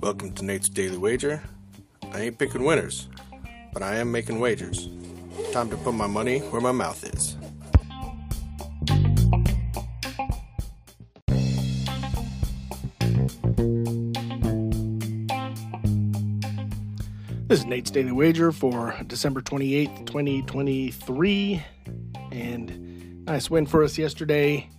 Welcome to Nate's Daily Wager. I ain't picking winners, but I am making wagers. Time to put my money where my mouth is. This is Nate's Daily Wager for December 28th, 2023. And nice win for us yesterday.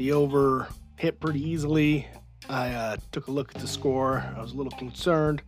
The over hit pretty easily. I uh, took a look at the score. I was a little concerned,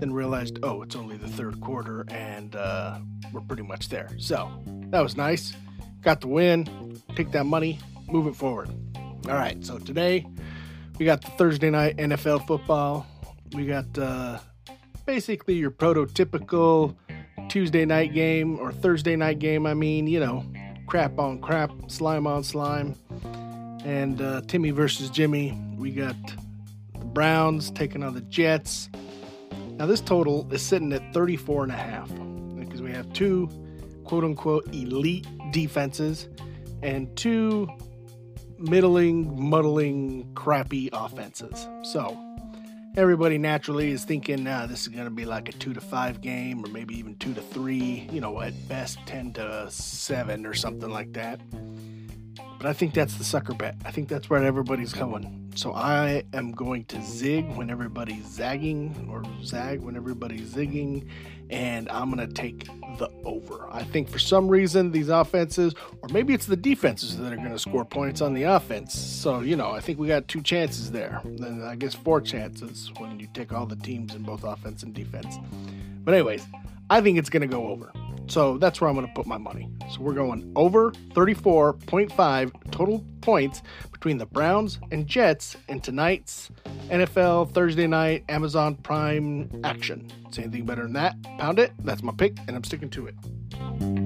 then realized, oh, it's only the third quarter, and uh, we're pretty much there. So that was nice. Got the win. Take that money, move it forward. All right, so today we got the Thursday night NFL football. We got uh, basically your prototypical Tuesday night game or Thursday night game. I mean, you know, crap on crap, slime on slime. And uh, Timmy versus Jimmy. We got the Browns taking on the Jets. Now, this total is sitting at 34 and a half because we have two quote unquote elite defenses and two middling, muddling, crappy offenses. So, everybody naturally is thinking uh, this is going to be like a two to five game or maybe even two to three you know at best 10 to 7 or something like that but i think that's the sucker bet. I think that's where everybody's going. So i am going to zig when everybody's zagging or zag when everybody's zigging and i'm going to take the over. I think for some reason these offenses or maybe it's the defenses that are going to score points on the offense. So you know i think we got two chances there. Then i guess four chances when you take all the teams in both offense and defense. But anyways i think it's going to go over so that's where I'm going to put my money. So we're going over 34.5 total points between the Browns and Jets in tonight's NFL Thursday night Amazon Prime action. Say anything better than that? Pound it. That's my pick, and I'm sticking to it.